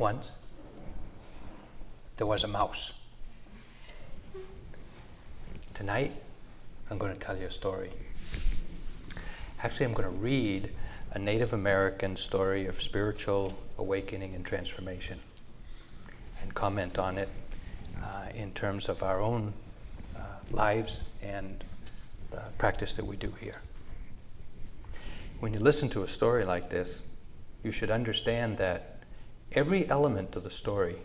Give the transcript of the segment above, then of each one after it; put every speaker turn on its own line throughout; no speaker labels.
Once, there was a mouse. Tonight, I'm going to tell you a story. Actually, I'm going to read a Native American story of spiritual awakening and transformation and comment on it uh, in terms of our own uh, lives and the practice that we do here. When you listen to a story like this, you should understand that every element of the story,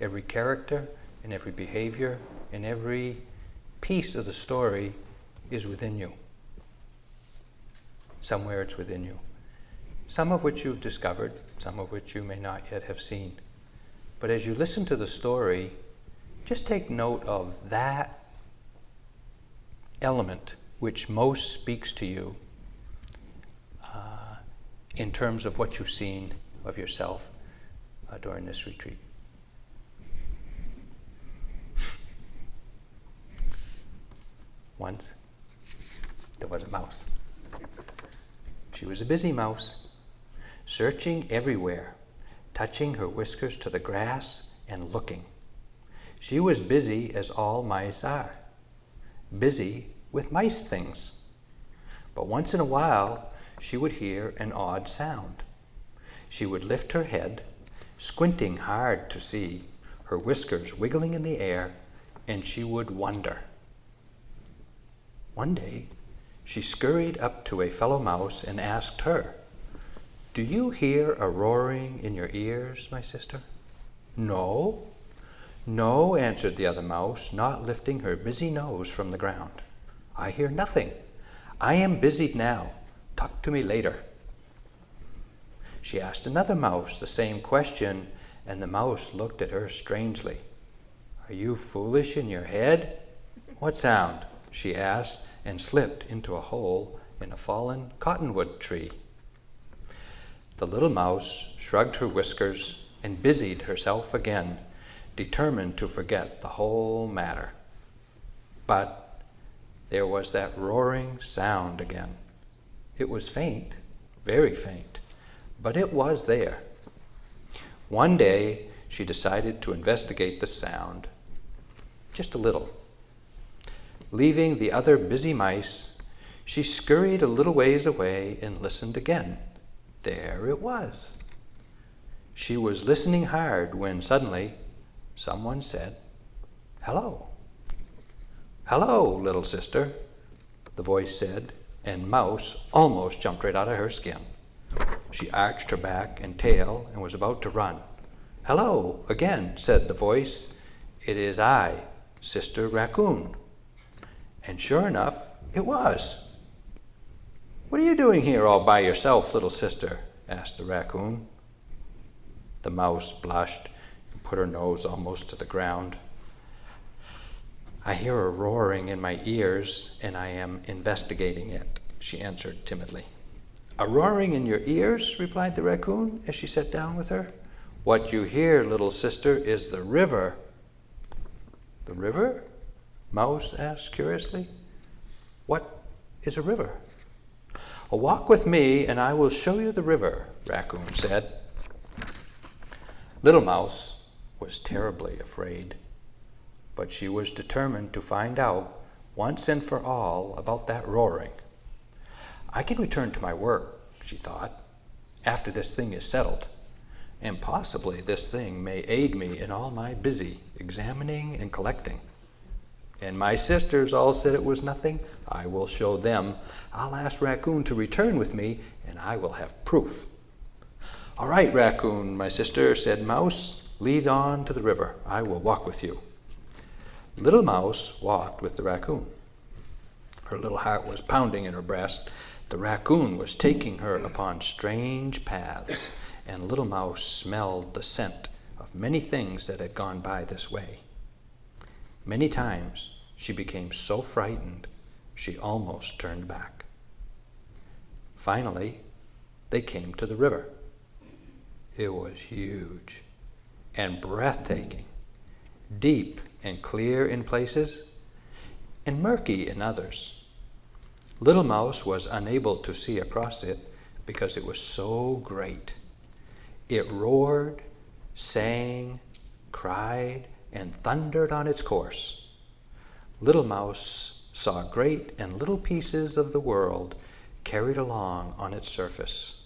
every character and every behavior and every piece of the story is within you. Somewhere it's within you. Some of which you've discovered, some of which you may not yet have seen. But as you listen to the story, just take note of that element which most speaks to you uh, in terms of what you've seen of yourself uh, during this retreat. Once, there was a mouse. She was a busy mouse, searching everywhere, touching her whiskers to the grass and looking. She was busy as all mice are, busy with mice things. But once in a while, she would hear an odd sound. She would lift her head, squinting hard to see, her whiskers wiggling in the air, and she would wonder. One day, she scurried up to a fellow mouse and asked her, Do you hear a roaring in your ears, my sister? No. No, answered the other mouse, not lifting her busy nose from the ground. I hear nothing. I am busied now. Talk to me later. She asked another mouse the same question, and the mouse looked at her strangely. Are you foolish in your head? What sound? she asked, and slipped into a hole in a fallen cottonwood tree. The little mouse shrugged her whiskers and busied herself again, determined to forget the whole matter. But there was that roaring sound again. It was faint, very faint, but it was there. One day she decided to investigate the sound, just a little. Leaving the other busy mice, she scurried a little ways away and listened again. There it was. She was listening hard when suddenly someone said, Hello. Hello, little sister, the voice said, and Mouse almost jumped right out of her skin. She arched her back and tail and was about to run. Hello, again, said the voice. It is I, Sister Raccoon. And sure enough, it was. What are you doing here all by yourself, little sister? asked the raccoon. The mouse blushed and put her nose almost to the ground. I hear a roaring in my ears, and I am investigating it, she answered timidly. A roaring in your ears? replied the raccoon as she sat down with her. What you hear, little sister, is the river. The river? Mouse asked curiously. What is a river? A walk with me and I will show you the river, Raccoon said. Little Mouse was terribly afraid, but she was determined to find out once and for all about that roaring. I can return to my work, she thought, after this thing is settled, and possibly this thing may aid me in all my busy examining and collecting. And my sisters all said it was nothing. I will show them. I'll ask Raccoon to return with me, and I will have proof. All right, Raccoon, my sister, said Mouse. Lead on to the river. I will walk with you. Little Mouse walked with the raccoon. Her little heart was pounding in her breast. The raccoon was taking her upon strange paths, and Little Mouse smelled the scent of many things that had gone by this way. Many times she became so frightened she almost turned back. Finally, they came to the river. It was huge and breathtaking, deep and clear in places, and murky in others. Little Mouse was unable to see across it because it was so great. It roared sang, cried, and thundered on its course. Little Mouse saw great and little pieces of the world carried along on its surface.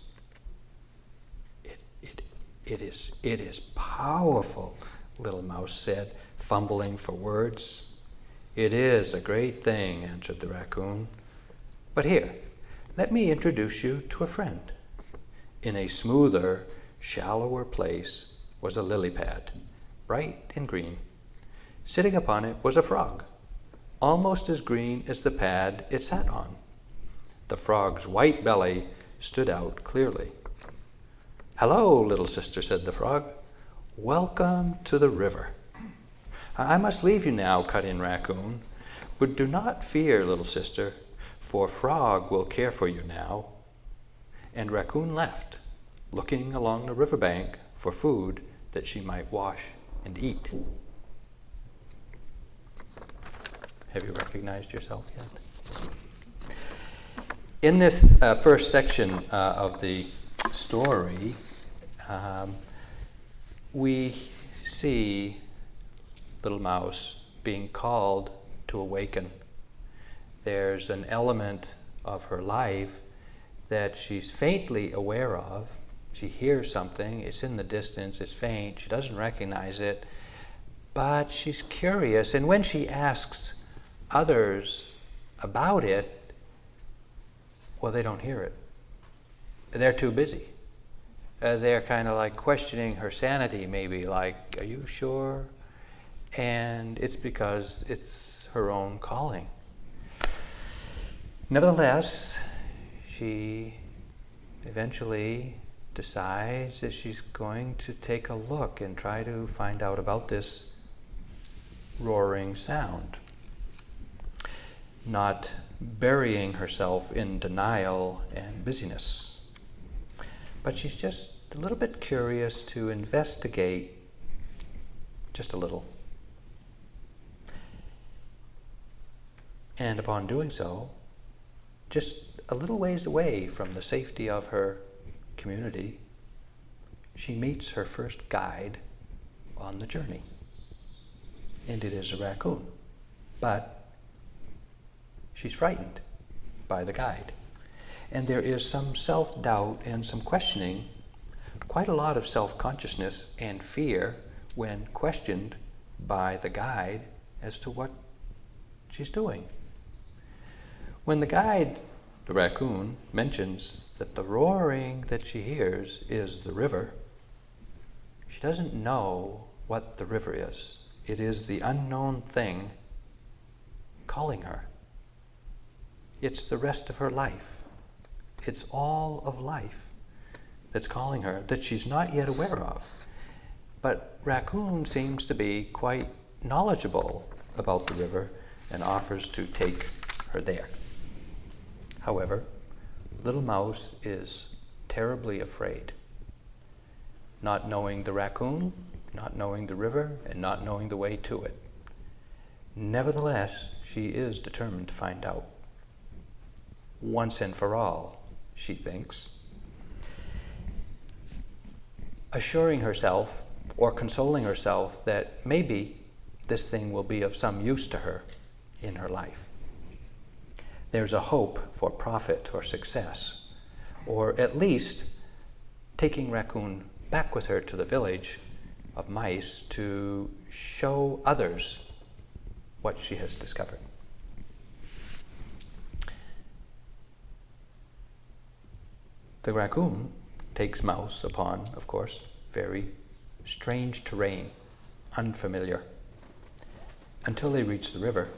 It, it, it, is, it is powerful, Little Mouse said, fumbling for words. It is a great thing, answered the raccoon. But here, let me introduce you to a friend. In a smoother, shallower place was a lily pad, bright and green. Sitting upon it was a frog, almost as green as the pad it sat on. The frog's white belly stood out clearly. Hello, little sister, said the frog. Welcome to the river. I must leave you now, cut in Raccoon. But do not fear, little sister, for Frog will care for you now. And Raccoon left, looking along the river bank for food that she might wash and eat. Have you recognized yourself yet? In this uh, first section uh, of the story, um, we see little mouse being called to awaken. There's an element of her life that she's faintly aware of. She hears something, it's in the distance, it's faint, she doesn't recognize it, but she's curious. And when she asks others about it, well, they don't hear it. They're too busy. Uh, they're kind of like questioning her sanity, maybe, like, Are you sure? And it's because it's her own calling. Nevertheless, she eventually decides that she's going to take a look and try to find out about this roaring sound. Not burying herself in denial and busyness. But she's just a little bit curious to investigate just a little. And upon doing so, just a little ways away from the safety of her community, she meets her first guide on the journey. And it is a raccoon. But she's frightened by the guide. And there is some self doubt and some questioning, quite a lot of self consciousness and fear when questioned by the guide as to what she's doing. When the guide, the raccoon, mentions that the roaring that she hears is the river, she doesn't know what the river is. It is the unknown thing calling her. It's the rest of her life. It's all of life that's calling her that she's not yet aware of. But Raccoon seems to be quite knowledgeable about the river and offers to take her there. However, Little Mouse is terribly afraid, not knowing the raccoon, not knowing the river, and not knowing the way to it. Nevertheless, she is determined to find out. Once and for all, she thinks. Assuring herself or consoling herself that maybe this thing will be of some use to her in her life there's a hope for profit or success, or at least taking Raccoon back with her to the village of mice to show others what she has discovered. The raccoon takes Mouse upon, of course, very strange terrain, unfamiliar, until they reach the river,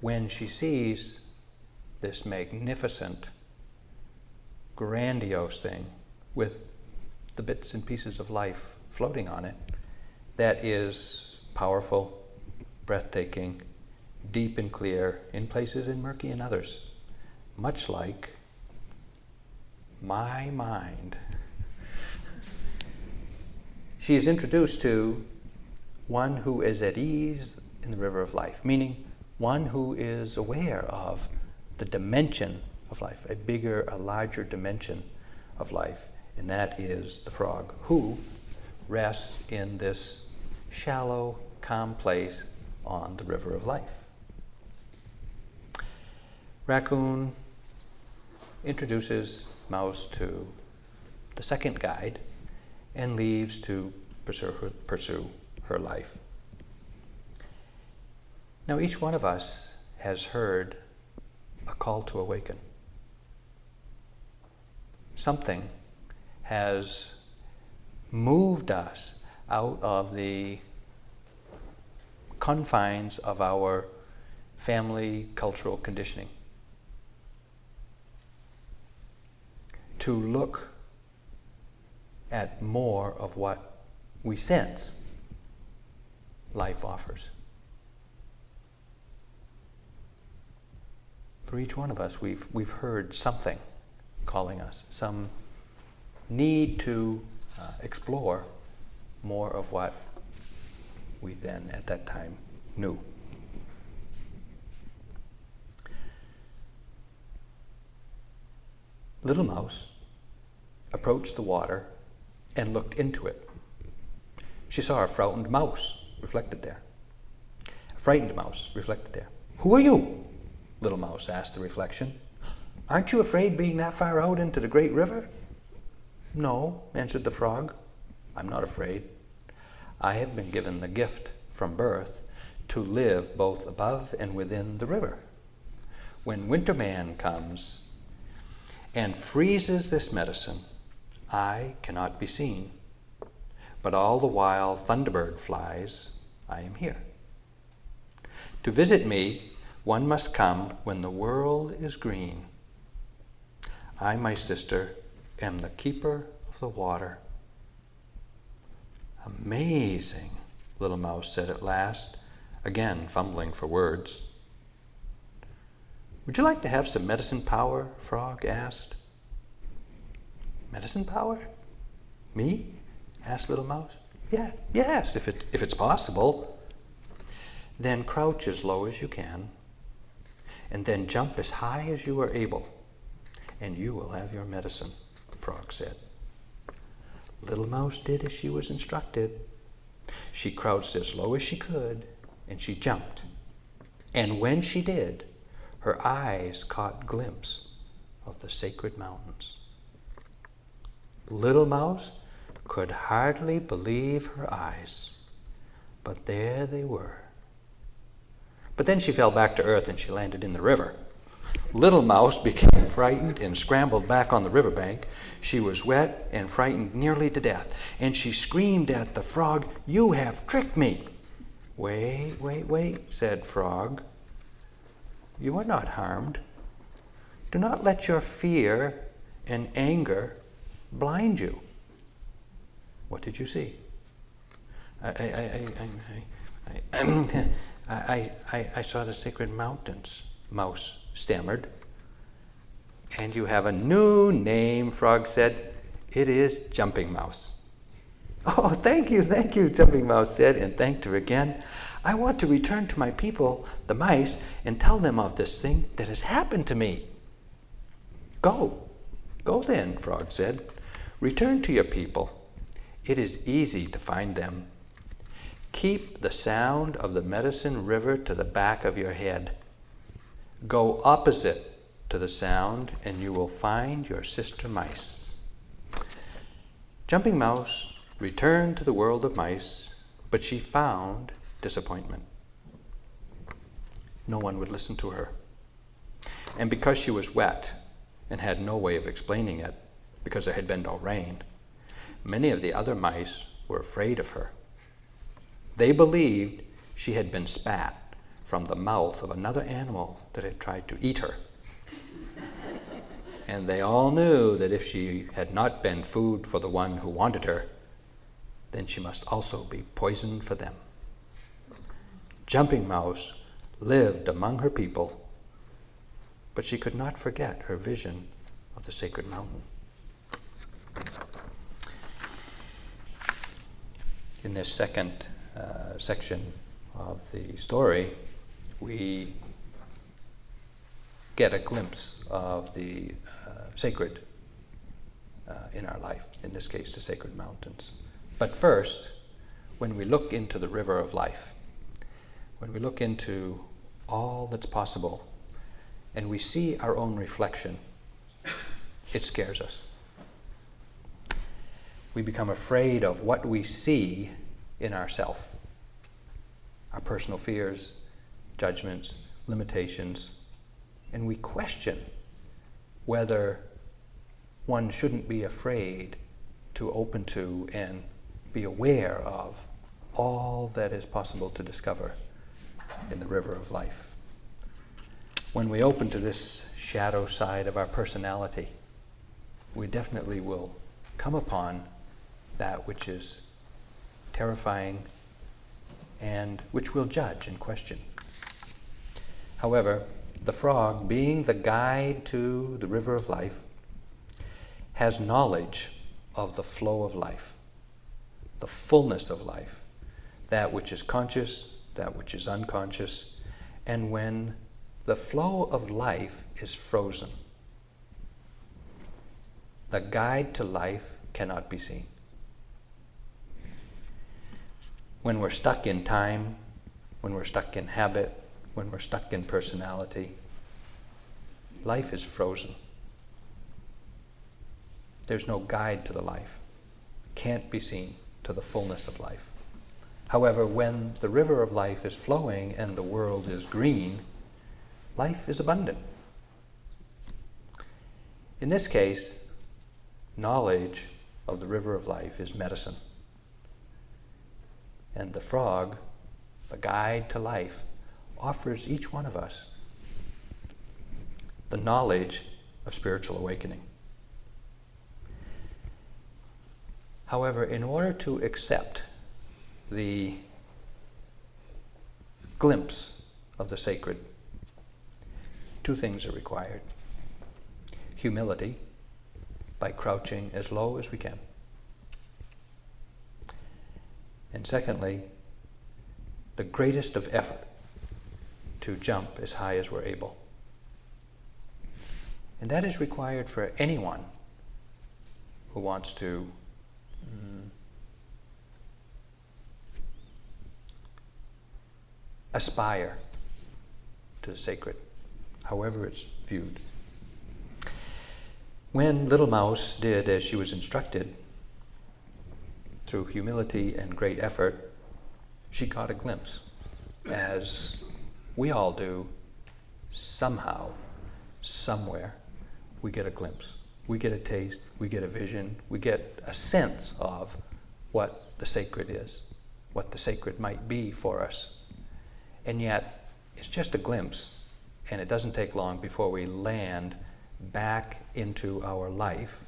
when she sees this magnificent, grandiose thing with the bits and pieces of life floating on it that is powerful, breathtaking, deep and clear in places and murky in others, much like my mind. she is introduced to one who is at ease in the river of life, meaning one who is aware of the dimension of life, a bigger, a larger dimension of life, and that is the frog, who rests in this shallow, calm place on the river of life. Raccoon introduces Mouse to the second guide and leaves to pursue her, pursue her life. Now, each one of us has heard a call to awaken. Something has moved us out of the confines of our family cultural conditioning to look at more of what we sense life offers. For each one of us, we've, we've heard something calling us, some need to uh, explore more of what we then at that time knew. Little Mouse approached the water and looked into it. She saw a frightened mouse reflected there. A frightened mouse reflected there. Who are you? Little Mouse asked the reflection. Aren't you afraid being that far out into the great river? No, answered the frog. I'm not afraid. I have been given the gift from birth to live both above and within the river. When Winterman comes and freezes this medicine, I cannot be seen. But all the while Thunderbird flies, I am here. To visit me, one must come when the world is green. I, my sister, am the keeper of the water. Amazing, Little Mouse said at last, again fumbling for words. Would you like to have some medicine power? Frog asked. Medicine power? Me? asked Little Mouse. Yeah, yes, if, it, if it's possible. Then crouch as low as you can, and then jump as high as you are able, and you will have your medicine, the Frog said. Little Mouse did as she was instructed. She crouched as low as she could, and she jumped. And when she did, her eyes caught glimpse of the sacred mountains. Little Mouse could hardly believe her eyes, but there they were. But then she fell back to earth and she landed in the river. Little Mouse became frightened and scrambled back on the riverbank. She was wet and frightened nearly to death, and she screamed at the frog, You have tricked me! Wait, wait, wait, said Frog. You are not harmed. Do not let your fear and anger blind you. What did you see? I, I, I, I, I, I saw the sacred mountains, Mouse stammered. And you have a new name, Frog said. It is Jumping Mouse. Oh, thank you, thank you, Jumping Mouse said, and thanked her again. I want to return to my people, the mice, and tell them of this thing that has happened to me. Go, go then, Frog said. Return to your people. It is easy to find them. Keep the sound of the medicine river to the back of your head. Go opposite to the sound, and you will find your sister mice. Jumping Mouse returned to the world of mice, but she found disappointment. No one would listen to her. And because she was wet and had no way of explaining it, because there had been no rain, many of the other mice were afraid of her. They believed she had been spat from the mouth of another animal that had tried to eat her. and they all knew that if she had not been food for the one who wanted her, then she must also be poison for them. Jumping Mouse lived among her people, but she could not forget her vision of the sacred mountain. In this second uh, section of the story, we get a glimpse of the uh, sacred uh, in our life, in this case, the sacred mountains. But first, when we look into the river of life, when we look into all that's possible, and we see our own reflection, it scares us. We become afraid of what we see in ourself our personal fears, judgments, limitations, and we question whether one shouldn't be afraid to open to and be aware of all that is possible to discover in the river of life. When we open to this shadow side of our personality, we definitely will come upon that which is terrifying and which we'll judge and question. However, the frog, being the guide to the river of life, has knowledge of the flow of life, the fullness of life, that which is conscious, that which is unconscious, and when the flow of life is frozen, the guide to life cannot be seen. When we're stuck in time, when we're stuck in habit, when we're stuck in personality, life is frozen. There's no guide to the life, can't be seen to the fullness of life. However, when the river of life is flowing and the world is green, life is abundant. In this case, knowledge of the river of life is medicine. And the frog, the guide to life, offers each one of us the knowledge of spiritual awakening. However, in order to accept the glimpse of the sacred, two things are required humility, by crouching as low as we can. And secondly, the greatest of effort to jump as high as we're able. And that is required for anyone who wants to mm, aspire to the sacred, however it's viewed. When Little Mouse did as she was instructed, through humility and great effort, she caught a glimpse, as we all do, somehow, somewhere, we get a glimpse. We get a taste, we get a vision, we get a sense of what the sacred is, what the sacred might be for us. And yet, it's just a glimpse, and it doesn't take long before we land back into our life.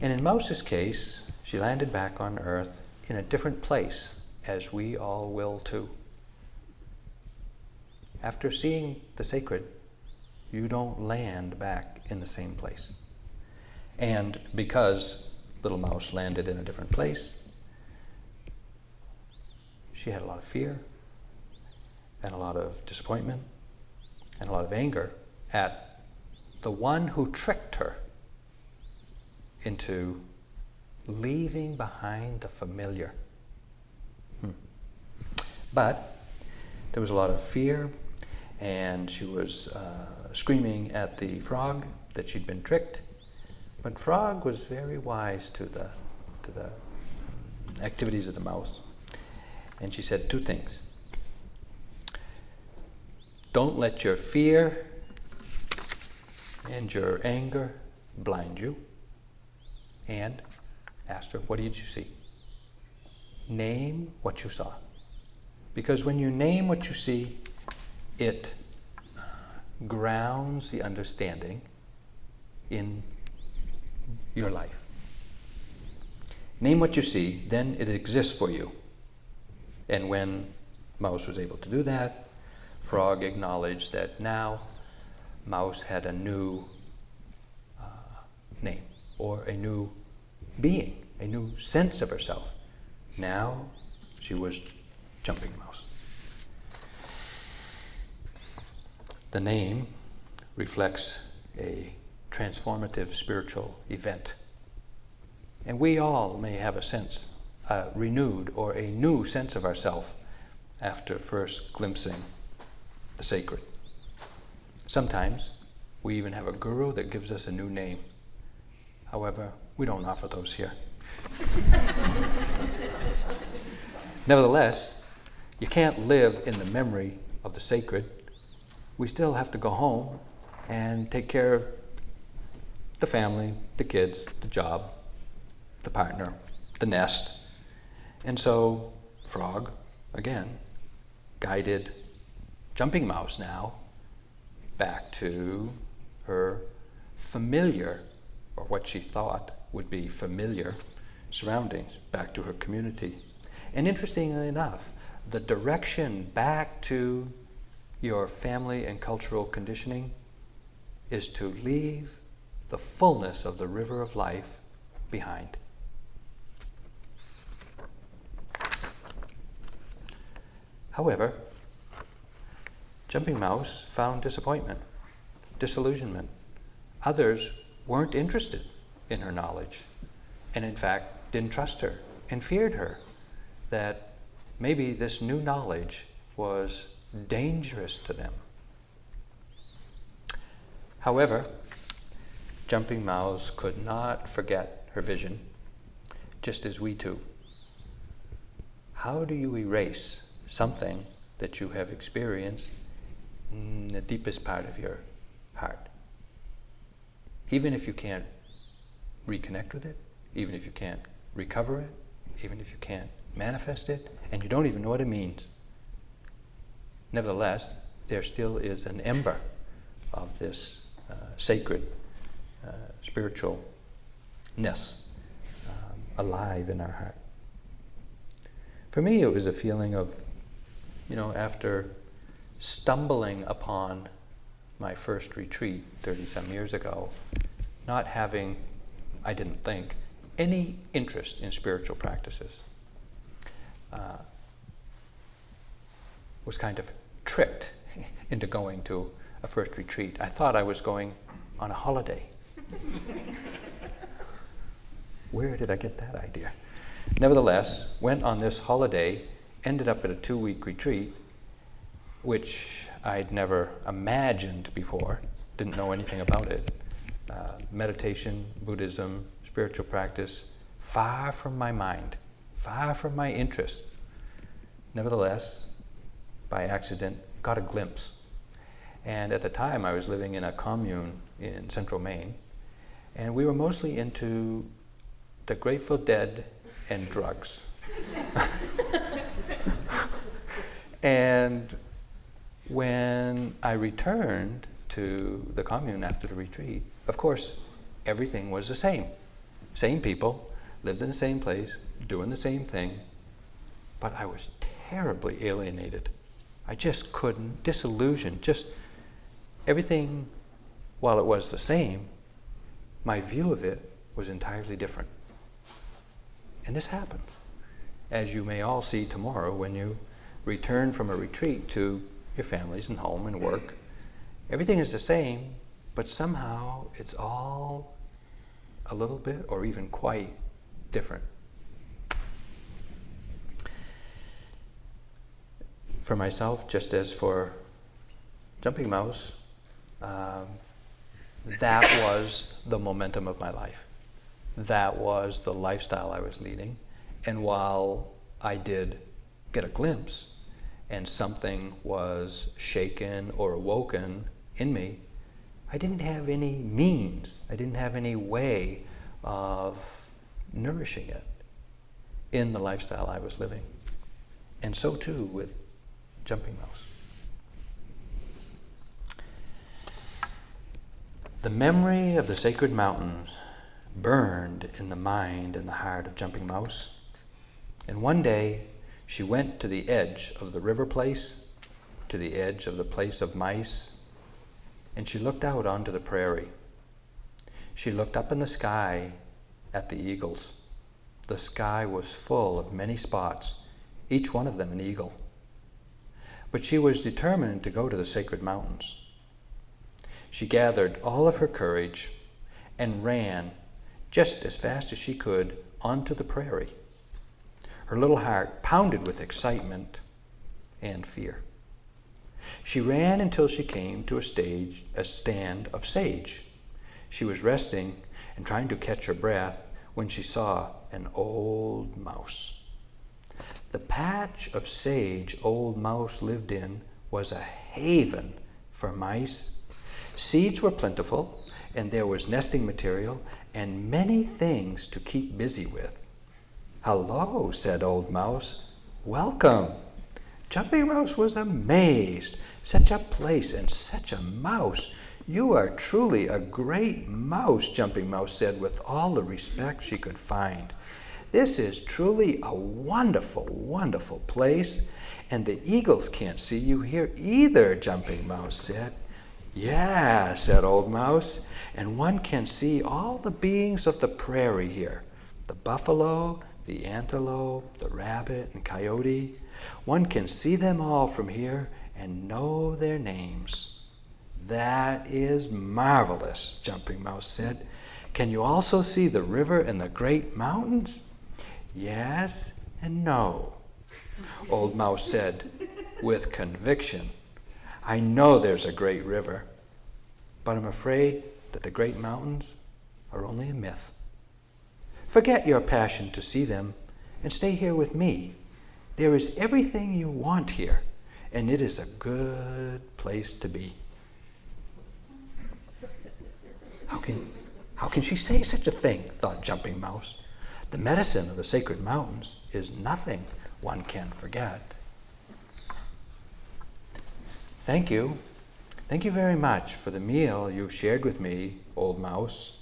And in Mouse's case, she landed back on earth in a different place, as we all will too. After seeing the sacred, you don't land back in the same place. And because little mouse landed in a different place, she had a lot of fear and a lot of disappointment and a lot of anger at the one who tricked her into leaving behind the familiar. Hmm. But there was a lot of fear, and she was uh, screaming at the frog that she'd been tricked. But Frog was very wise to the, to the activities of the mouse. And she said two things. Don't let your fear and your anger blind you. And asked her, What did you see? Name what you saw. Because when you name what you see, it grounds the understanding in your life. Name what you see, then it exists for you. And when Mouse was able to do that, Frog acknowledged that now Mouse had a new uh, name or a new being, a new sense of herself. Now she was Jumping Mouse. The name reflects a transformative spiritual event And we all may have a sense, a renewed or a new sense of ourself after first glimpsing the sacred. Sometimes we even have a guru that gives us a new name. However, we don't offer those here. Nevertheless, you can't live in the memory of the sacred. We still have to go home and take care of the family, the kids, the job, the partner, the nest. And so, Frog, again, guided Jumping Mouse now back to her familiar, or what she thought would be familiar, surroundings, back to her community. And interestingly enough, the direction back to your family and cultural conditioning is to leave the fullness of the river of life behind. However, Jumping Mouse found disappointment, disillusionment. Others weren't interested in her knowledge, and in fact didn't trust her and feared her that maybe this new knowledge was dangerous to them. However, Jumping Mouse could not forget her vision, just as we too. How do you erase something that you have experienced in the deepest part of your heart? Even if you can't reconnect with it, even if you can't recover it, even if you can't manifest it, and you don't even know what it means. Nevertheless, there still is an ember of this uh, sacred uh, spiritualness um, alive in our heart. For me, it was a feeling of, you know, after stumbling upon my first retreat 30 some years ago, not having, I didn't think, any interest in spiritual practices uh, was kind of tricked into going to a first retreat. I thought I was going on a holiday. Where did I get that idea? Nevertheless, went on this holiday, ended up at a two week retreat, which I'd never imagined before, didn't know anything about it. Uh, meditation, Buddhism, spiritual practice, far from my mind far from my interest. Nevertheless, by accident, got a glimpse. And at the time, I was living in a commune in central Maine, and we were mostly into the Grateful Dead and drugs. and when I returned to the commune after the retreat, of course, everything was the same. Same people, lived in the same place, doing the same thing, but I was terribly alienated. I just couldn't, disillusioned, just everything, while it was the same, my view of it was entirely different. And this happens, as you may all see tomorrow when you return from a retreat to your families and home and work. Everything is the same, but somehow it's all a little bit or even quite different. For myself, just as for Jumping Mouse, um, that was the momentum of my life. That was the lifestyle I was leading. And while I did get a glimpse and something was shaken or awoken in me, I didn't have any means, I didn't have any way of nourishing it in the lifestyle I was living. And so too with Jumping Mouse. The memory of the sacred mountains burned in the mind and the heart of Jumping Mouse. And one day she went to the edge of the river place, to the edge of the place of mice, and she looked out onto the prairie. She looked up in the sky at the eagles. The sky was full of many spots, each one of them an eagle. But she was determined to go to the sacred mountains. She gathered all of her courage and ran just as fast as she could onto the prairie. Her little heart pounded with excitement and fear. She ran until she came to a stage, a stand of sage. She was resting and trying to catch her breath when she saw an old mouse. The patch of sage old mouse lived in was a haven for mice. Seeds were plentiful, and there was nesting material and many things to keep busy with. Hello, said Old Mouse. Welcome. Jumping Mouse was amazed. Such a place and such a mouse. You are truly a great mouse, Jumping Mouse said with all the respect she could find. This is truly a wonderful, wonderful place, and the eagles can't see you here either, Jumping Mouse said. Yeah, said Old Mouse, and one can see all the beings of the prairie here the buffalo, the antelope, the rabbit, and coyote. One can see them all from here and know their names. That is marvelous, Jumping Mouse said. Can you also see the river and the great mountains? Yes and no, Old Mouse said with conviction. I know there's a great river, but I'm afraid that the great mountains are only a myth. Forget your passion to see them and stay here with me. There is everything you want here, and it is a good place to be. How can, how can she say such a thing? thought Jumping Mouse. The medicine of the sacred mountains is nothing one can forget. Thank you. Thank you very much for the meal you've shared with me, Old Mouse,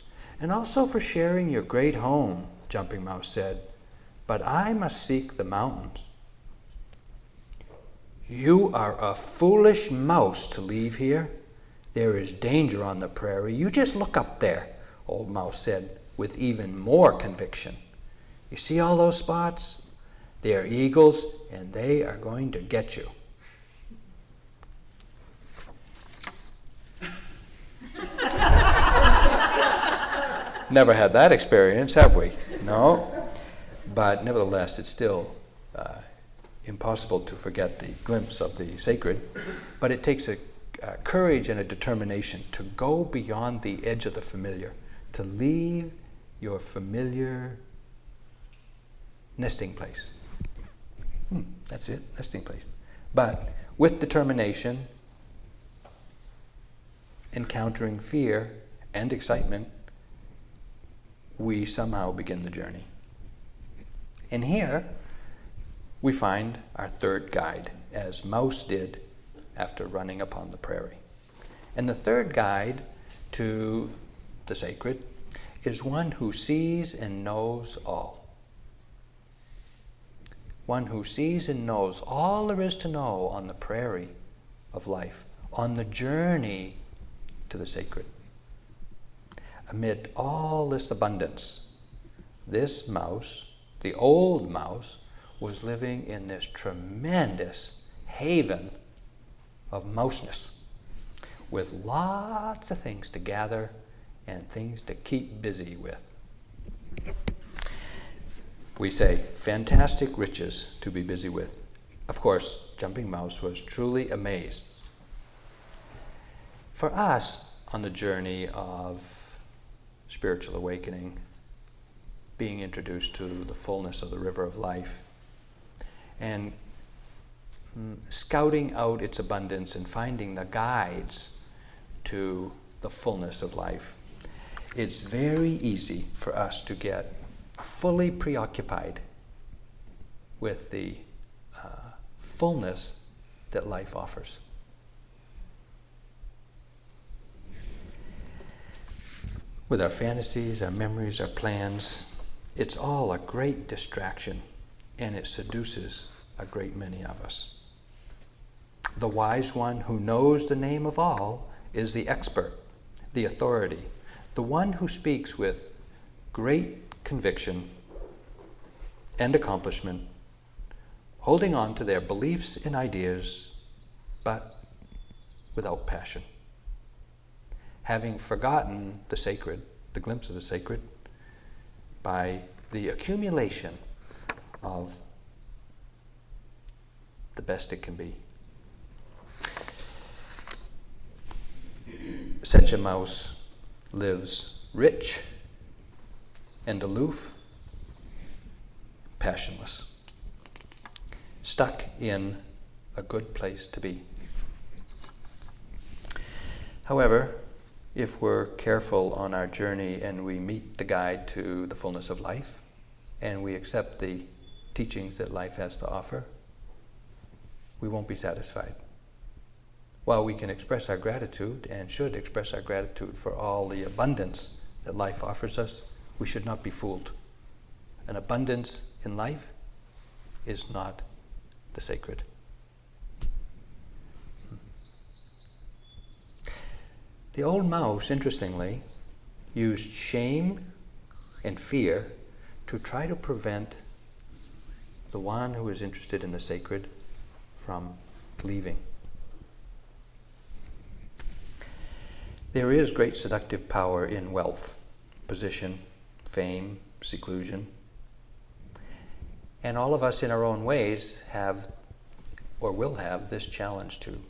and also for sharing your great home, Jumping Mouse said. But I must seek the mountains. You are a foolish mouse to leave here. There is danger on the prairie. You just look up there, Old Mouse said with even more conviction. You see all those spots? They are eagles, and they are going to get you. Never had that experience, have we? No. But nevertheless, it's still uh, impossible to forget the glimpse of the sacred. But it takes a, a courage and a determination to go beyond the edge of the familiar, to leave your familiar nesting place. Hmm, that's it, nesting place. But with determination, encountering fear and excitement, we somehow begin the journey. And here we find our third guide, as Mouse did after running upon the prairie. And the third guide to the sacred is one who sees and knows all. One who sees and knows all there is to know on the prairie of life, on the journey to the sacred. Amid all this abundance, this mouse, the old mouse, was living in this tremendous haven of mouseness with lots of things to gather and things to keep busy with. We say, fantastic riches to be busy with. Of course, Jumping Mouse was truly amazed. For us, on the journey of spiritual awakening, being introduced to the fullness of the river of life, and mm, scouting out its abundance and finding the guides to the fullness of life it's very easy for us to get fully preoccupied with the uh, fullness that life offers. With our fantasies, our memories, our plans, it's all a great distraction and it seduces a great many of us. The wise one who knows the name of all is the expert, the authority, the one who speaks with great conviction and accomplishment, holding on to their beliefs and ideas, but without passion. Having forgotten the sacred, the glimpse of the sacred, by the accumulation of the best it can be. Such a mouse lives rich and aloof, passionless, stuck in a good place to be. However, if we're careful on our journey and we meet the guide to the fullness of life and we accept the teachings that life has to offer, we won't be satisfied. While we can express our gratitude and should express our gratitude for all the abundance that life offers us, we should not be fooled. An abundance in life is not the sacred. The old mouse, interestingly, used shame and fear to try to prevent the one who is interested in the sacred from leaving. There is great seductive power in wealth, position, fame, seclusion. And all of us, in our own ways, have or will have this challenge to,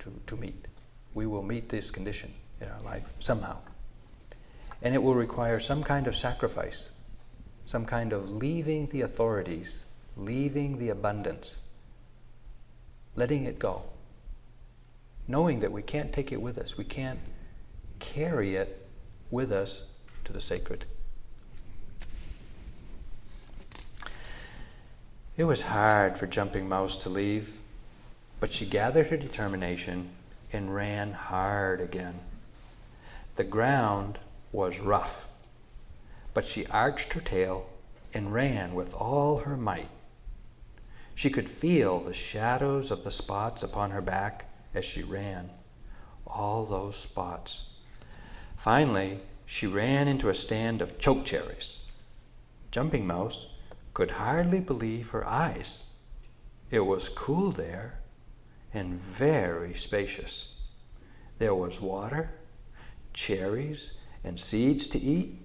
to, to meet. We will meet this condition in our life somehow. And it will require some kind of sacrifice, some kind of leaving the authorities, leaving the abundance, letting it go, knowing that we can't take it with us, we can't carry it with us to the sacred. It was hard for Jumping Mouse to leave, but she gathered her determination and ran hard again. The ground was rough, but she arched her tail and ran with all her might. She could feel the shadows of the spots upon her back as she ran, all those spots. Finally, she ran into a stand of choke cherries. Jumping Mouse could hardly believe her eyes. It was cool there and very spacious. There was water cherries and seeds to eat,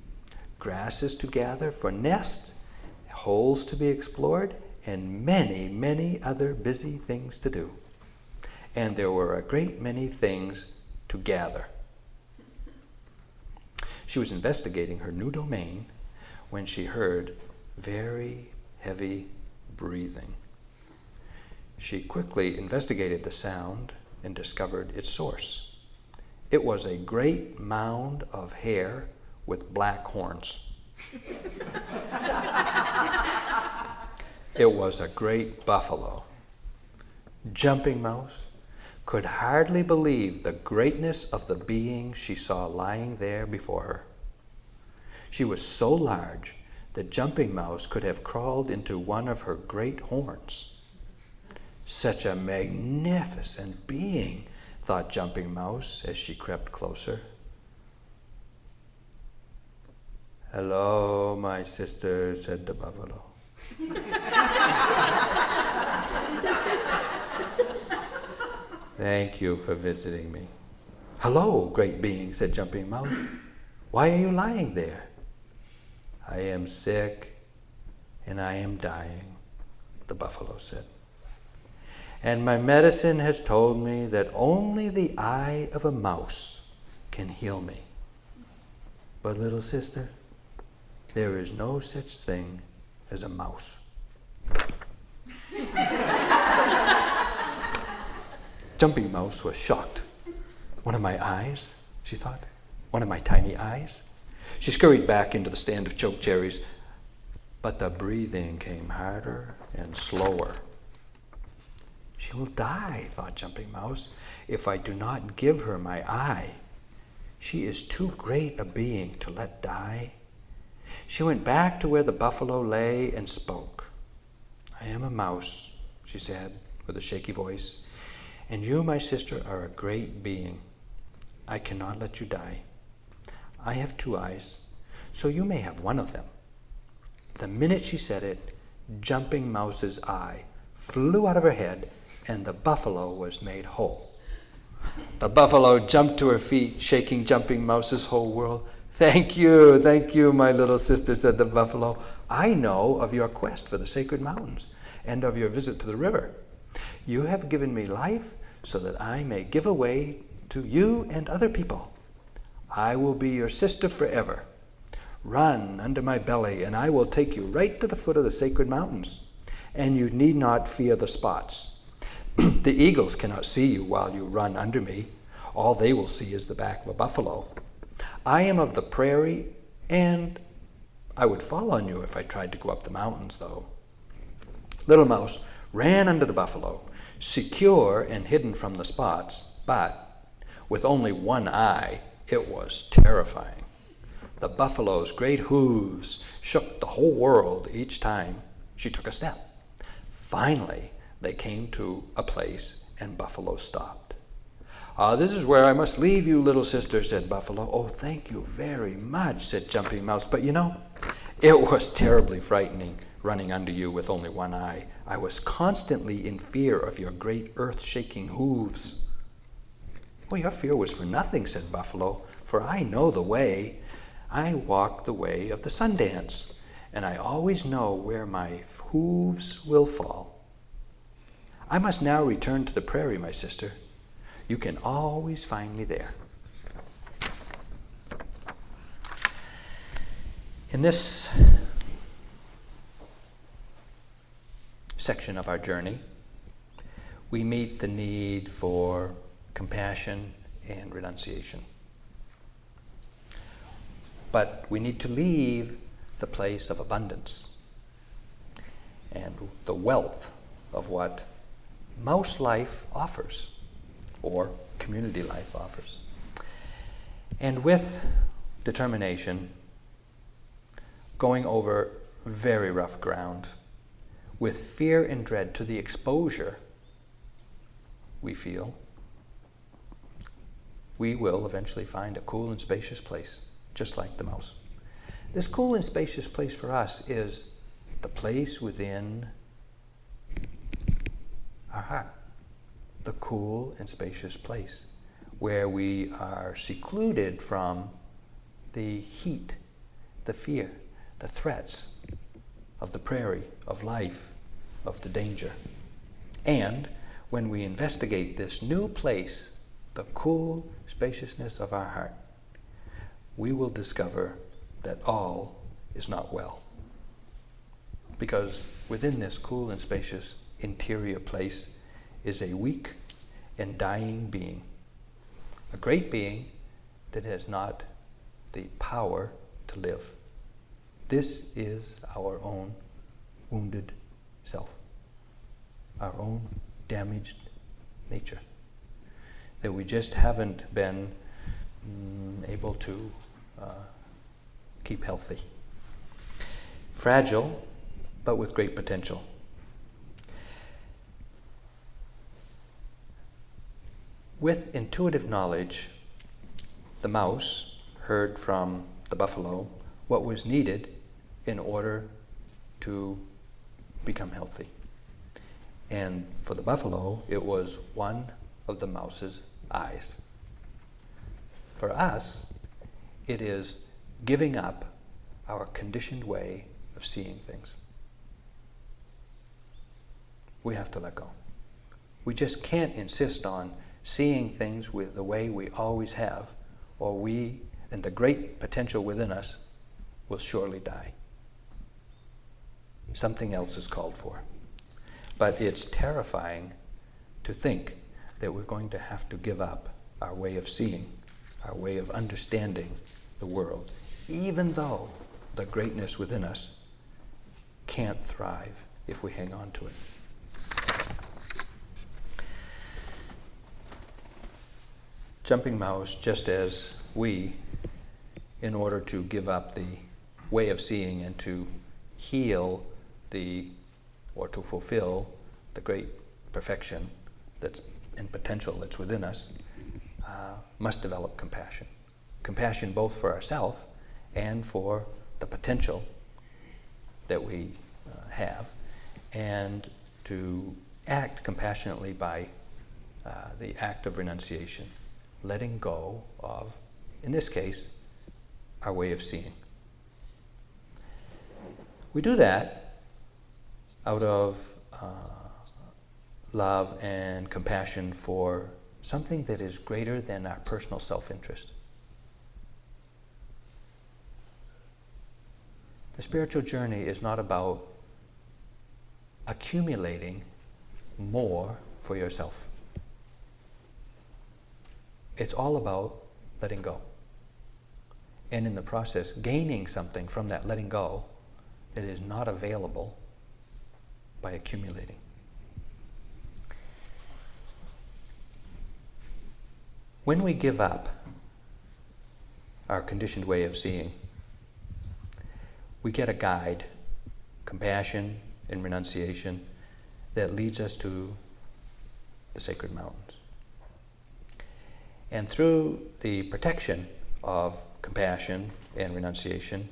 grasses to gather for nests, holes to be explored, and many, many other busy things to do. And there were a great many things to gather. She was investigating her new domain when she heard very heavy breathing. She quickly investigated the sound and discovered its source. It was a great mound of hair with black horns. it was a great buffalo. Jumping Mouse could hardly believe the greatness of the being she saw lying there before her. She was so large that Jumping Mouse could have crawled into one of her great horns. Such a magnificent being thought Jumping Mouse as she crept closer. Hello, my sister, said the buffalo. Thank you for visiting me. Hello, great being, said Jumping Mouse. Why are you lying there? I am sick and I am dying, the buffalo said. And my medicine has told me that only the eye of a mouse can heal me. But, little sister, there is no such thing as a mouse. Jumping Mouse was shocked. One of my eyes, she thought. One of my tiny eyes. She scurried back into the stand of choke cherries, but the breathing came harder and slower. She will die, thought Jumping Mouse, if I do not give her my eye. She is too great a being to let die. She went back to where the buffalo lay and spoke. I am a mouse, she said with a shaky voice, and you, my sister, are a great being. I cannot let you die. I have two eyes, so you may have one of them. The minute she said it, Jumping Mouse's eye flew out of her head and the buffalo was made whole. The buffalo jumped to her feet, shaking Jumping Mouse's whole world. Thank you, thank you, my little sister, said the buffalo. I know of your quest for the sacred mountains and of your visit to the river. You have given me life so that I may give away to you and other people. I will be your sister forever. Run under my belly, and I will take you right to the foot of the sacred mountains. And you need not fear the spots. the eagles cannot see you while you run under me. All they will see is the back of a buffalo. I am of the prairie, and I would fall on you if I tried to go up the mountains, though. Little Mouse ran under the buffalo, secure and hidden from the spots, but with only one eye, it was terrifying. The buffalo's great hooves shook the whole world each time she took a step. Finally, they came to a place and Buffalo stopped. Ah, this is where I must leave you, little sister, said Buffalo. Oh, thank you very much, said Jumping Mouse. But you know, it was terribly frightening running under you with only one eye. I was constantly in fear of your great earth shaking hooves. Well, your fear was for nothing, said Buffalo, for I know the way. I walk the way of the sun dance, and I always know where my hooves will fall. I must now return to the prairie, my sister. You can always find me there. In this section of our journey, we meet the need for compassion and renunciation. But we need to leave the place of abundance and the wealth of what most life offers or community life offers. And with determination, going over very rough ground, with fear and dread to the exposure we feel, we will eventually find a cool and spacious place, just like the mouse. This cool and spacious place for us is the place within our heart, the cool and spacious place where we are secluded from the heat, the fear, the threats of the prairie, of life, of the danger. And when we investigate this new place, the cool spaciousness of our heart, we will discover that all is not well. Because within this cool and spacious interior place is a weak and dying being, a great being that has not the power to live. This is our own wounded self, our own damaged nature that we just haven't been mm, able to uh, keep healthy. Fragile, but with great potential. With intuitive knowledge, the mouse heard from the buffalo what was needed in order to become healthy. And for the buffalo, it was one of the mouse's eyes. For us, it is giving up our conditioned way of seeing things. We have to let go. We just can't insist on seeing things with the way we always have, or we and the great potential within us will surely die. Something else is called for. But it's terrifying to think that we're going to have to give up our way of seeing, our way of understanding the world, even though the greatness within us can't thrive if we hang on to it. Jumping Mouse, just as we, in order to give up the way of seeing and to heal the, or to fulfill the great perfection that's and potential that's within us, uh, must develop compassion. Compassion both for ourselves and for the potential that we uh, have, and to act compassionately by uh, the act of renunciation, letting go of, in this case, our way of seeing. We do that out of uh, love and compassion for something that is greater than our personal self interest. The spiritual journey is not about accumulating more for yourself. It's all about letting go. And in the process, gaining something from that letting go that is not available by accumulating. When we give up our conditioned way of seeing, we get a guide, compassion and renunciation, that leads us to the sacred mountains. And through the protection of compassion and renunciation,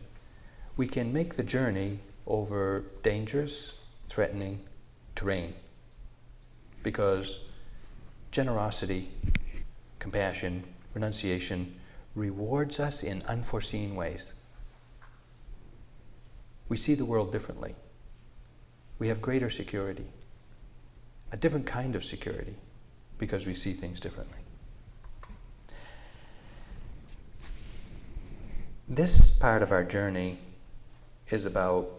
we can make the journey over dangerous, threatening terrain. Because generosity, compassion, renunciation rewards us in unforeseen ways. We see the world differently. We have greater security, a different kind of security, because we see things differently. This part of our journey is about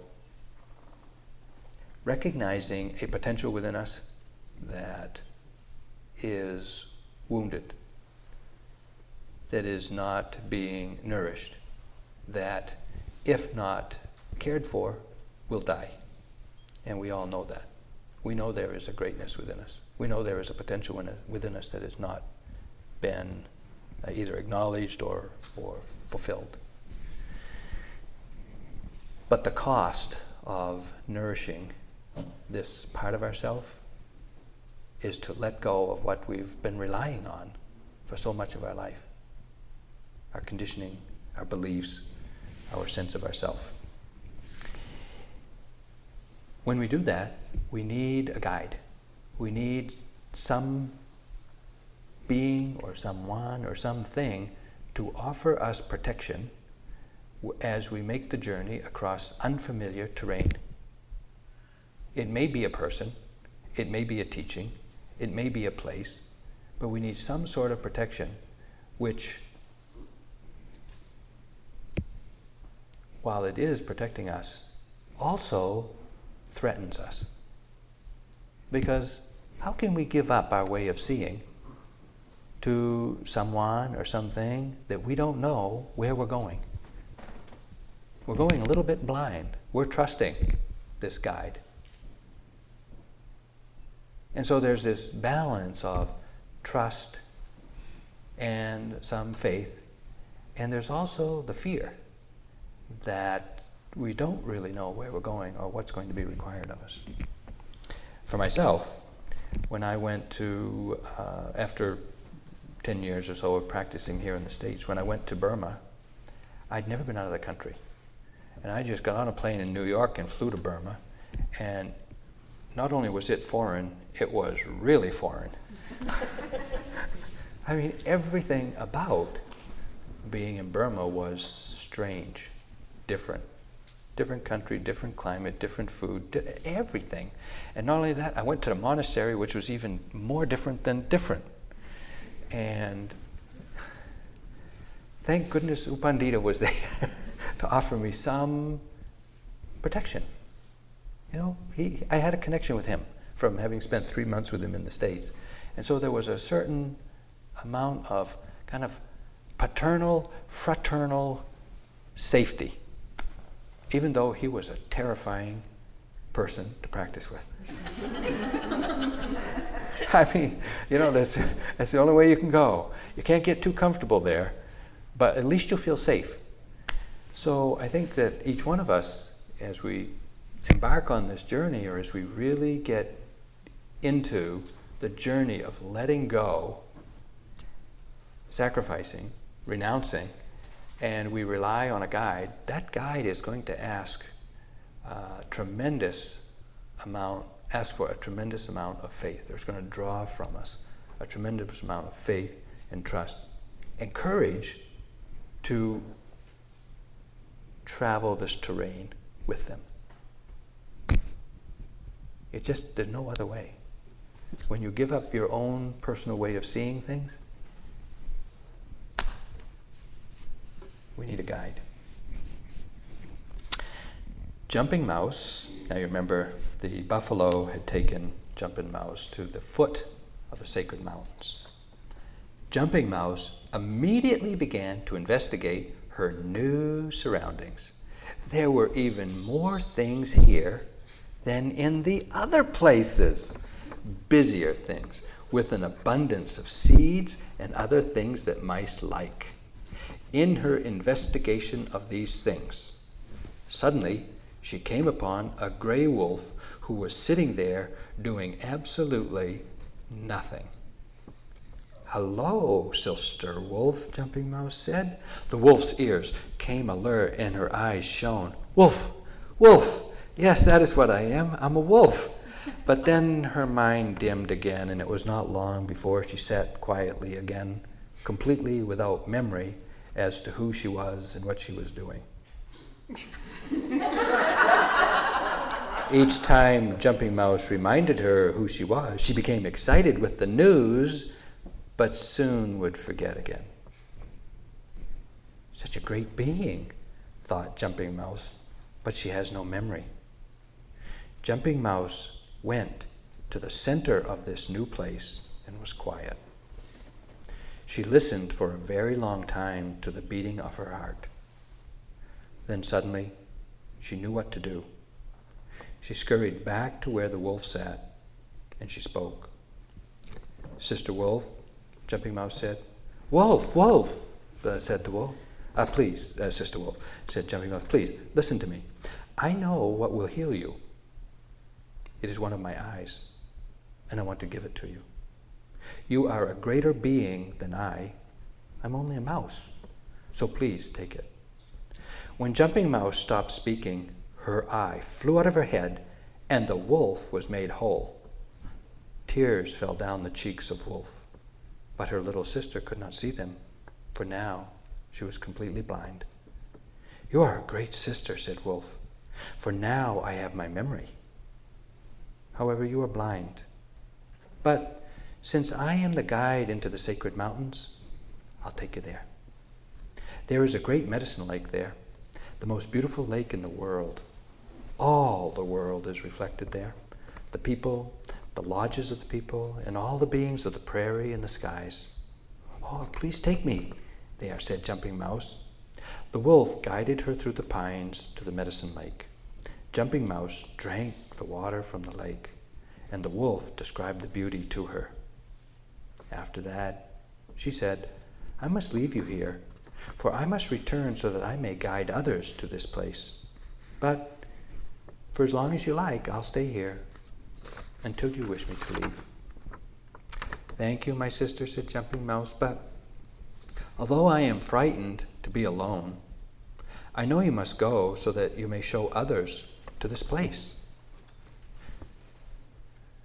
recognizing a potential within us that is wounded, that is not being nourished, that, if not cared for, will die. And we all know that. We know there is a greatness within us. We know there is a potential within us that has not been uh, either acknowledged or, or fulfilled. But the cost of nourishing this part of ourself is to let go of what we've been relying on for so much of our life our conditioning, our beliefs, our sense of ourself. When we do that, we need a guide. We need some being or someone or something to offer us protection as we make the journey across unfamiliar terrain. It may be a person, it may be a teaching, it may be a place, but we need some sort of protection which, while it is protecting us, also threatens us. Because how can we give up our way of seeing to someone or something that we don't know where we're going? We're going a little bit blind. We're trusting this guide. And so there's this balance of trust and some faith, and there's also the fear that we don't really know where we're going or what's going to be required of us. For myself, when I went to, uh, after 10 years or so of practicing here in the States, when I went to Burma, I'd never been out of the country. And I just got on a plane in New York and flew to Burma. And not only was it foreign, it was really foreign. I mean, everything about being in Burma was strange, different. Different country, different climate, different food, everything. And not only that, I went to the monastery, which was even more different than different. And thank goodness U Pandita was there. To offer me some protection. You know, he, I had a connection with him from having spent three months with him in the States. And so there was a certain amount of kind of paternal, fraternal safety, even though he was a terrifying person to practice with. I mean, you know, that's, that's the only way you can go. You can't get too comfortable there, but at least you'll feel safe. So I think that each one of us, as we embark on this journey, or as we really get into the journey of letting go, sacrificing, renouncing, and we rely on a guide, that guide is going to ask a tremendous amount, ask for a tremendous amount of faith. There's going to draw from us a tremendous amount of faith and trust and courage to travel this terrain with them. It's just, there's no other way. When you give up your own personal way of seeing things, we need a guide. Jumping Mouse, now you remember the buffalo had taken Jumping Mouse to the foot of the sacred mountains. Jumping Mouse immediately began to investigate her new surroundings. There were even more things here than in the other places. Busier things, with an abundance of seeds and other things that mice like. In her investigation of these things, suddenly she came upon a gray wolf who was sitting there doing absolutely nothing. Hello, Sister Wolf, Jumping Mouse said. The wolf's ears came alert and her eyes shone. Wolf, wolf, yes, that is what I am. I'm a wolf. But then her mind dimmed again, and it was not long before she sat quietly again, completely without memory as to who she was and what she was doing. Each time Jumping Mouse reminded her who she was, she became excited with the news but soon would forget again. Such a great being, thought Jumping Mouse, but she has no memory. Jumping Mouse went to the center of this new place and was quiet. She listened for a very long time to the beating of her heart. Then suddenly, she knew what to do. She scurried back to where the wolf sat and she spoke. Sister Wolf, Jumping Mouse said. Wolf, Wolf, uh, said the wolf. Uh, please, uh, Sister Wolf, said Jumping Mouse, please, listen to me. I know what will heal you. It is one of my eyes, and I want to give it to you. You are a greater being than I. I'm only a mouse, so please take it. When Jumping Mouse stopped speaking, her eye flew out of her head, and the wolf was made whole. Tears fell down the cheeks of Wolf. But her little sister could not see them, for now she was completely blind. You are a great sister, said Wolf, for now I have my memory. However, you are blind. But since I am the guide into the sacred mountains, I'll take you there. There is a great medicine lake there, the most beautiful lake in the world. All the world is reflected there. The people, the lodges of the people, and all the beings of the prairie and the skies. Oh, please take me, there said Jumping Mouse. The wolf guided her through the pines to the medicine lake. Jumping Mouse drank the water from the lake, and the wolf described the beauty to her. After that, she said, I must leave you here, for I must return so that I may guide others to this place. But for as long as you like, I'll stay here until you wish me to leave. Thank you, my sister, said Jumping Mouse, but although I am frightened to be alone, I know you must go so that you may show others to this place.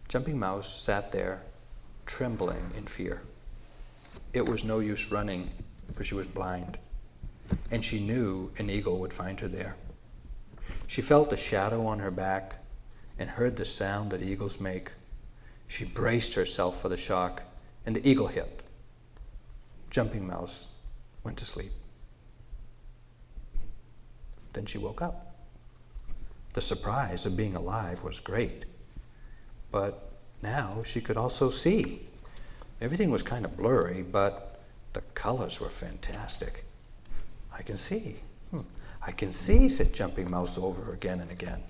Jumping Mouse sat there, trembling in fear. It was no use running, for she was blind, and she knew an eagle would find her there. She felt a shadow on her back and heard the sound that eagles make. She braced herself for the shock, and the eagle hit. Jumping Mouse went to sleep. Then she woke up. The surprise of being alive was great, but now she could also see. Everything was kind of blurry, but the colors were fantastic. I can see. Hmm. I can see, said Jumping Mouse over again and again.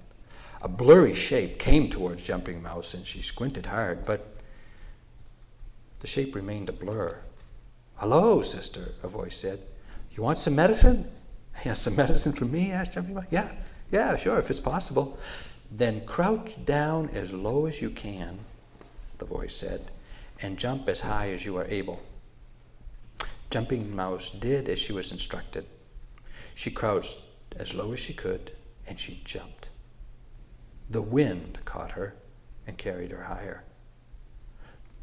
A blurry shape came towards Jumping Mouse, and she squinted hard, but the shape remained a blur. Hello, sister, a voice said. You want some medicine? Yeah, some medicine for me? asked Jumping Mouse. Yeah, yeah, sure, if it's possible. Then crouch down as low as you can, the voice said, and jump as high as you are able. Jumping Mouse did as she was instructed. She crouched as low as she could, and she jumped. The wind caught her and carried her higher.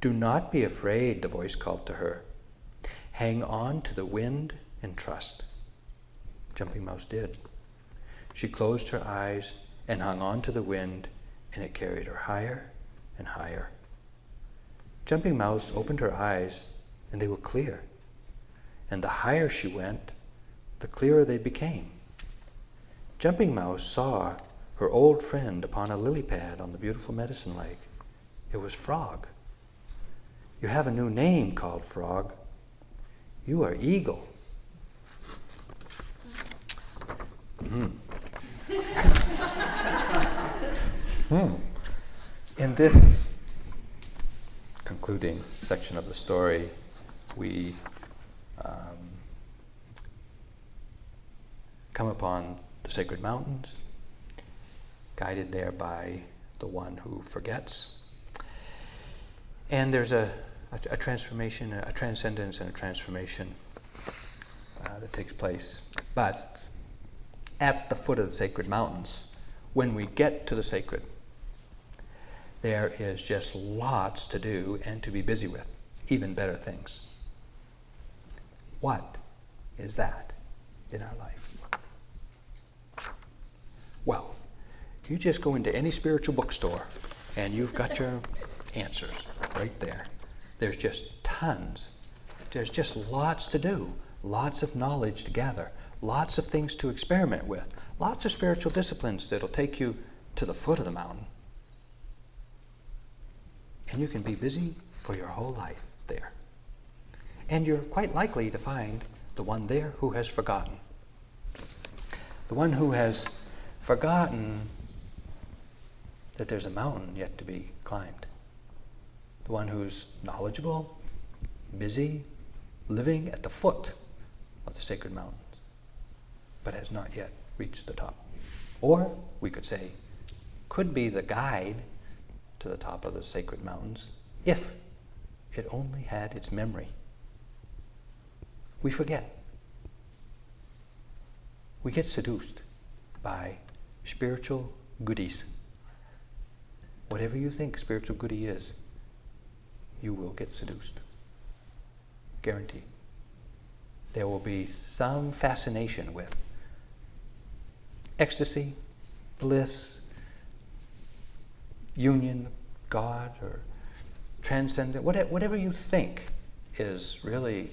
Do not be afraid, the voice called to her. Hang on to the wind and trust. Jumping Mouse did. She closed her eyes and hung on to the wind, and it carried her higher and higher. Jumping Mouse opened her eyes, and they were clear. And the higher she went, the clearer they became. Jumping Mouse saw her old friend upon a lily pad on the beautiful medicine lake. It was Frog. You have a new name called Frog. You are Eagle. Hmm. hmm. In this concluding section of the story, we um, come upon the sacred mountains, guided there by the one who forgets. And there's a, a, a transformation, a transcendence, and a transformation uh, that takes place. But at the foot of the sacred mountains, when we get to the sacred, there is just lots to do and to be busy with, even better things. What is that in our life? Well, you just go into any spiritual bookstore and you've got your answers right there. There's just tons. There's just lots to do, lots of knowledge to gather, lots of things to experiment with, lots of spiritual disciplines that'll take you to the foot of the mountain. And you can be busy for your whole life there. And you're quite likely to find the one there who has forgotten. The one who has forgotten that there's a mountain yet to be climbed. The one who's knowledgeable, busy, living at the foot of the sacred mountains, but has not yet reached the top. Or, we could say, could be the guide to the top of the sacred mountains if it only had its memory. We forget. We get seduced by spiritual goodies. Whatever you think spiritual goody is, you will get seduced. Guaranteed. There will be some fascination with ecstasy, bliss, union, God, or transcendent, whatever you think is really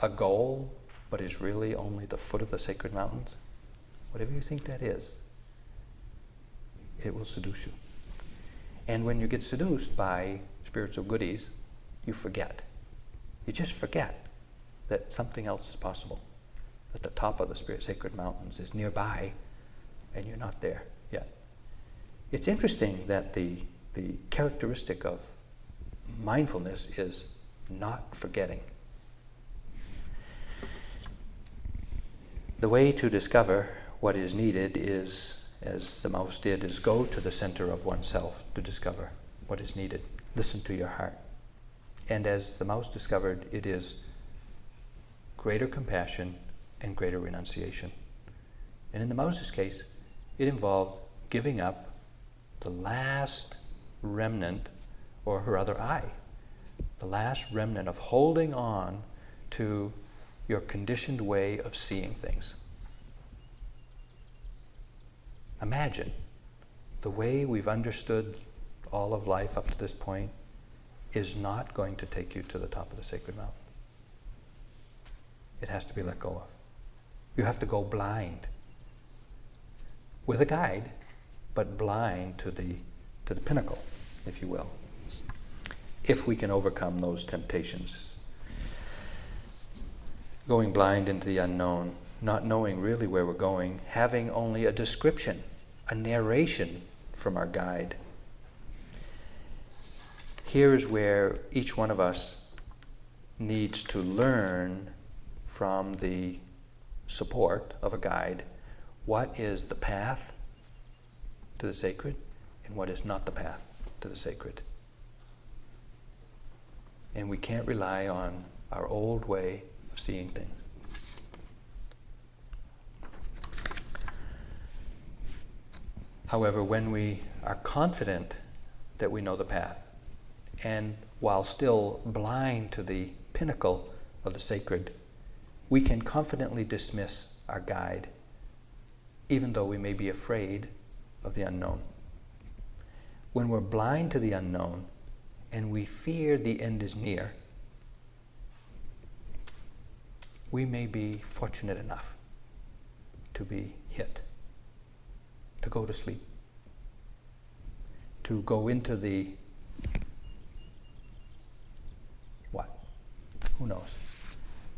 a goal, but is really only the foot of the sacred mountains, whatever you think that is, it will seduce you. And when you get seduced by spiritual goodies, you forget. You just forget that something else is possible, that the top of the spirit sacred mountains is nearby, and you're not there yet. It's interesting that the, the characteristic of mindfulness is not forgetting. The way to discover what is needed is, as the mouse did, is go to the center of oneself to discover what is needed. Listen to your heart. And as the mouse discovered, it is greater compassion and greater renunciation. And in the mouse's case, it involved giving up the last remnant, or her other eye, the last remnant of holding on to your conditioned way of seeing things. Imagine the way we've understood all of life up to this point is not going to take you to the top of the sacred mountain. It has to be let go of. You have to go blind with a guide, but blind to the, to the pinnacle, if you will, if we can overcome those temptations going blind into the unknown, not knowing really where we're going, having only a description, a narration from our guide. Here is where each one of us needs to learn from the support of a guide what is the path to the sacred and what is not the path to the sacred. And we can't rely on our old way of seeing things. However, when we are confident that we know the path, and while still blind to the pinnacle of the sacred, we can confidently dismiss our guide, even though we may be afraid of the unknown. When we're blind to the unknown and we fear the end is near, we may be fortunate enough to be hit, to go to sleep, to go into the what? Who knows?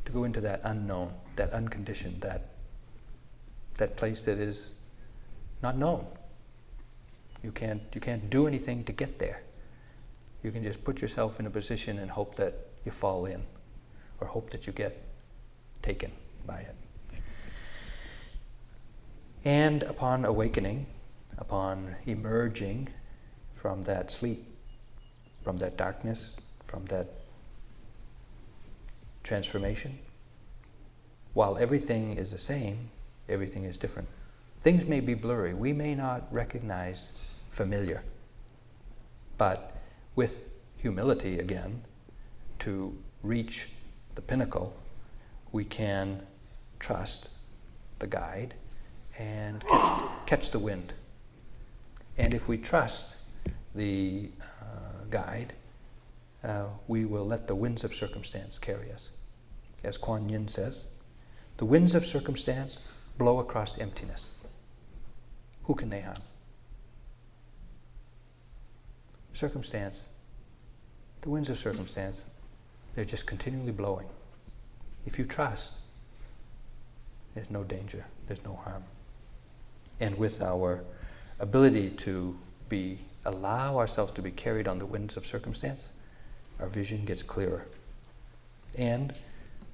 To go into that unknown, that unconditioned, that that place that is not known. You can't you can't do anything to get there. You can just put yourself in a position and hope that you fall in, or hope that you get taken by it. And upon awakening, upon emerging from that sleep, from that darkness, from that transformation, while everything is the same, everything is different. Things may be blurry. We may not recognize familiar. But with humility again, to reach the pinnacle, we can trust the guide and catch, catch the wind. And if we trust the uh, guide, uh, we will let the winds of circumstance carry us. As Kuan Yin says, the winds of circumstance blow across emptiness. Who can they harm? Circumstance, the winds of circumstance, they're just continually blowing. If you trust, there's no danger, there's no harm. And with our ability to be allow ourselves to be carried on the winds of circumstance, our vision gets clearer. And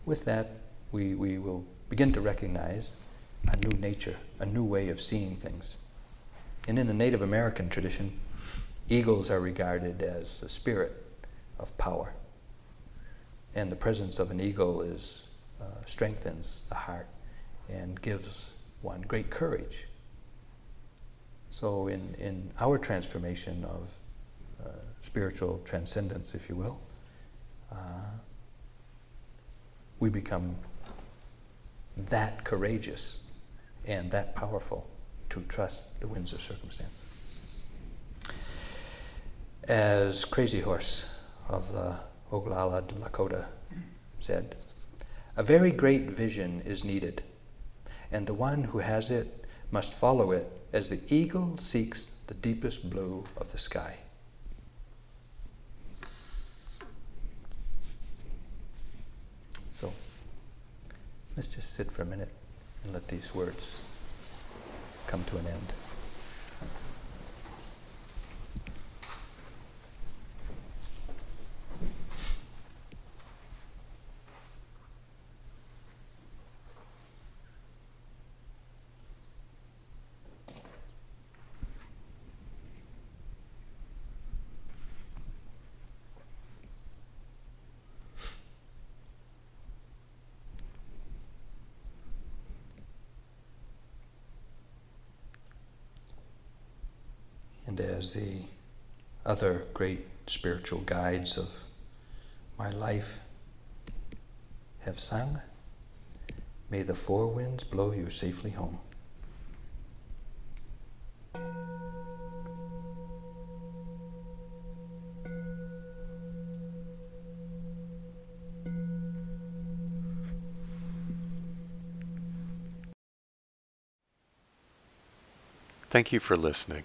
with that, we, we will begin to recognize a new nature, a new way of seeing things. And in the Native American tradition, eagles are regarded as the spirit of power. And the presence of an eagle is, uh, strengthens the heart and gives one great courage. So, in, in our transformation of uh, spiritual transcendence, if you will, uh, we become that courageous and that powerful to trust the winds of circumstance. As Crazy Horse of the Oglala Lakota said, a very great vision is needed, and the one who has it must follow it as the eagle seeks the deepest blue of the sky. So, let's just sit for a minute and let these words come to an end. and as the other great spiritual guides of my life have sung, may the four winds blow you safely home.
Thank you for listening.